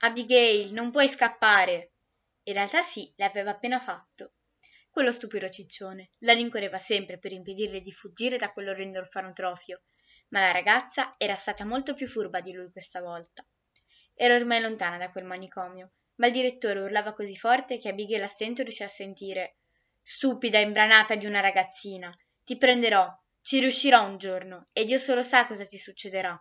abigail non puoi scappare. In realtà sì l'aveva appena fatto. Quello stupido ciccione la rincorreva sempre per impedirle di fuggire da quell'orrendo orfanotrofio ma la ragazza era stata molto più furba di lui questa volta. Era ormai lontana da quel manicomio ma il direttore urlava così forte che abigail a stento riuscì a sentire stupida imbranata di una ragazzina ti prenderò ci riuscirò un giorno e dio solo sa cosa ti succederà.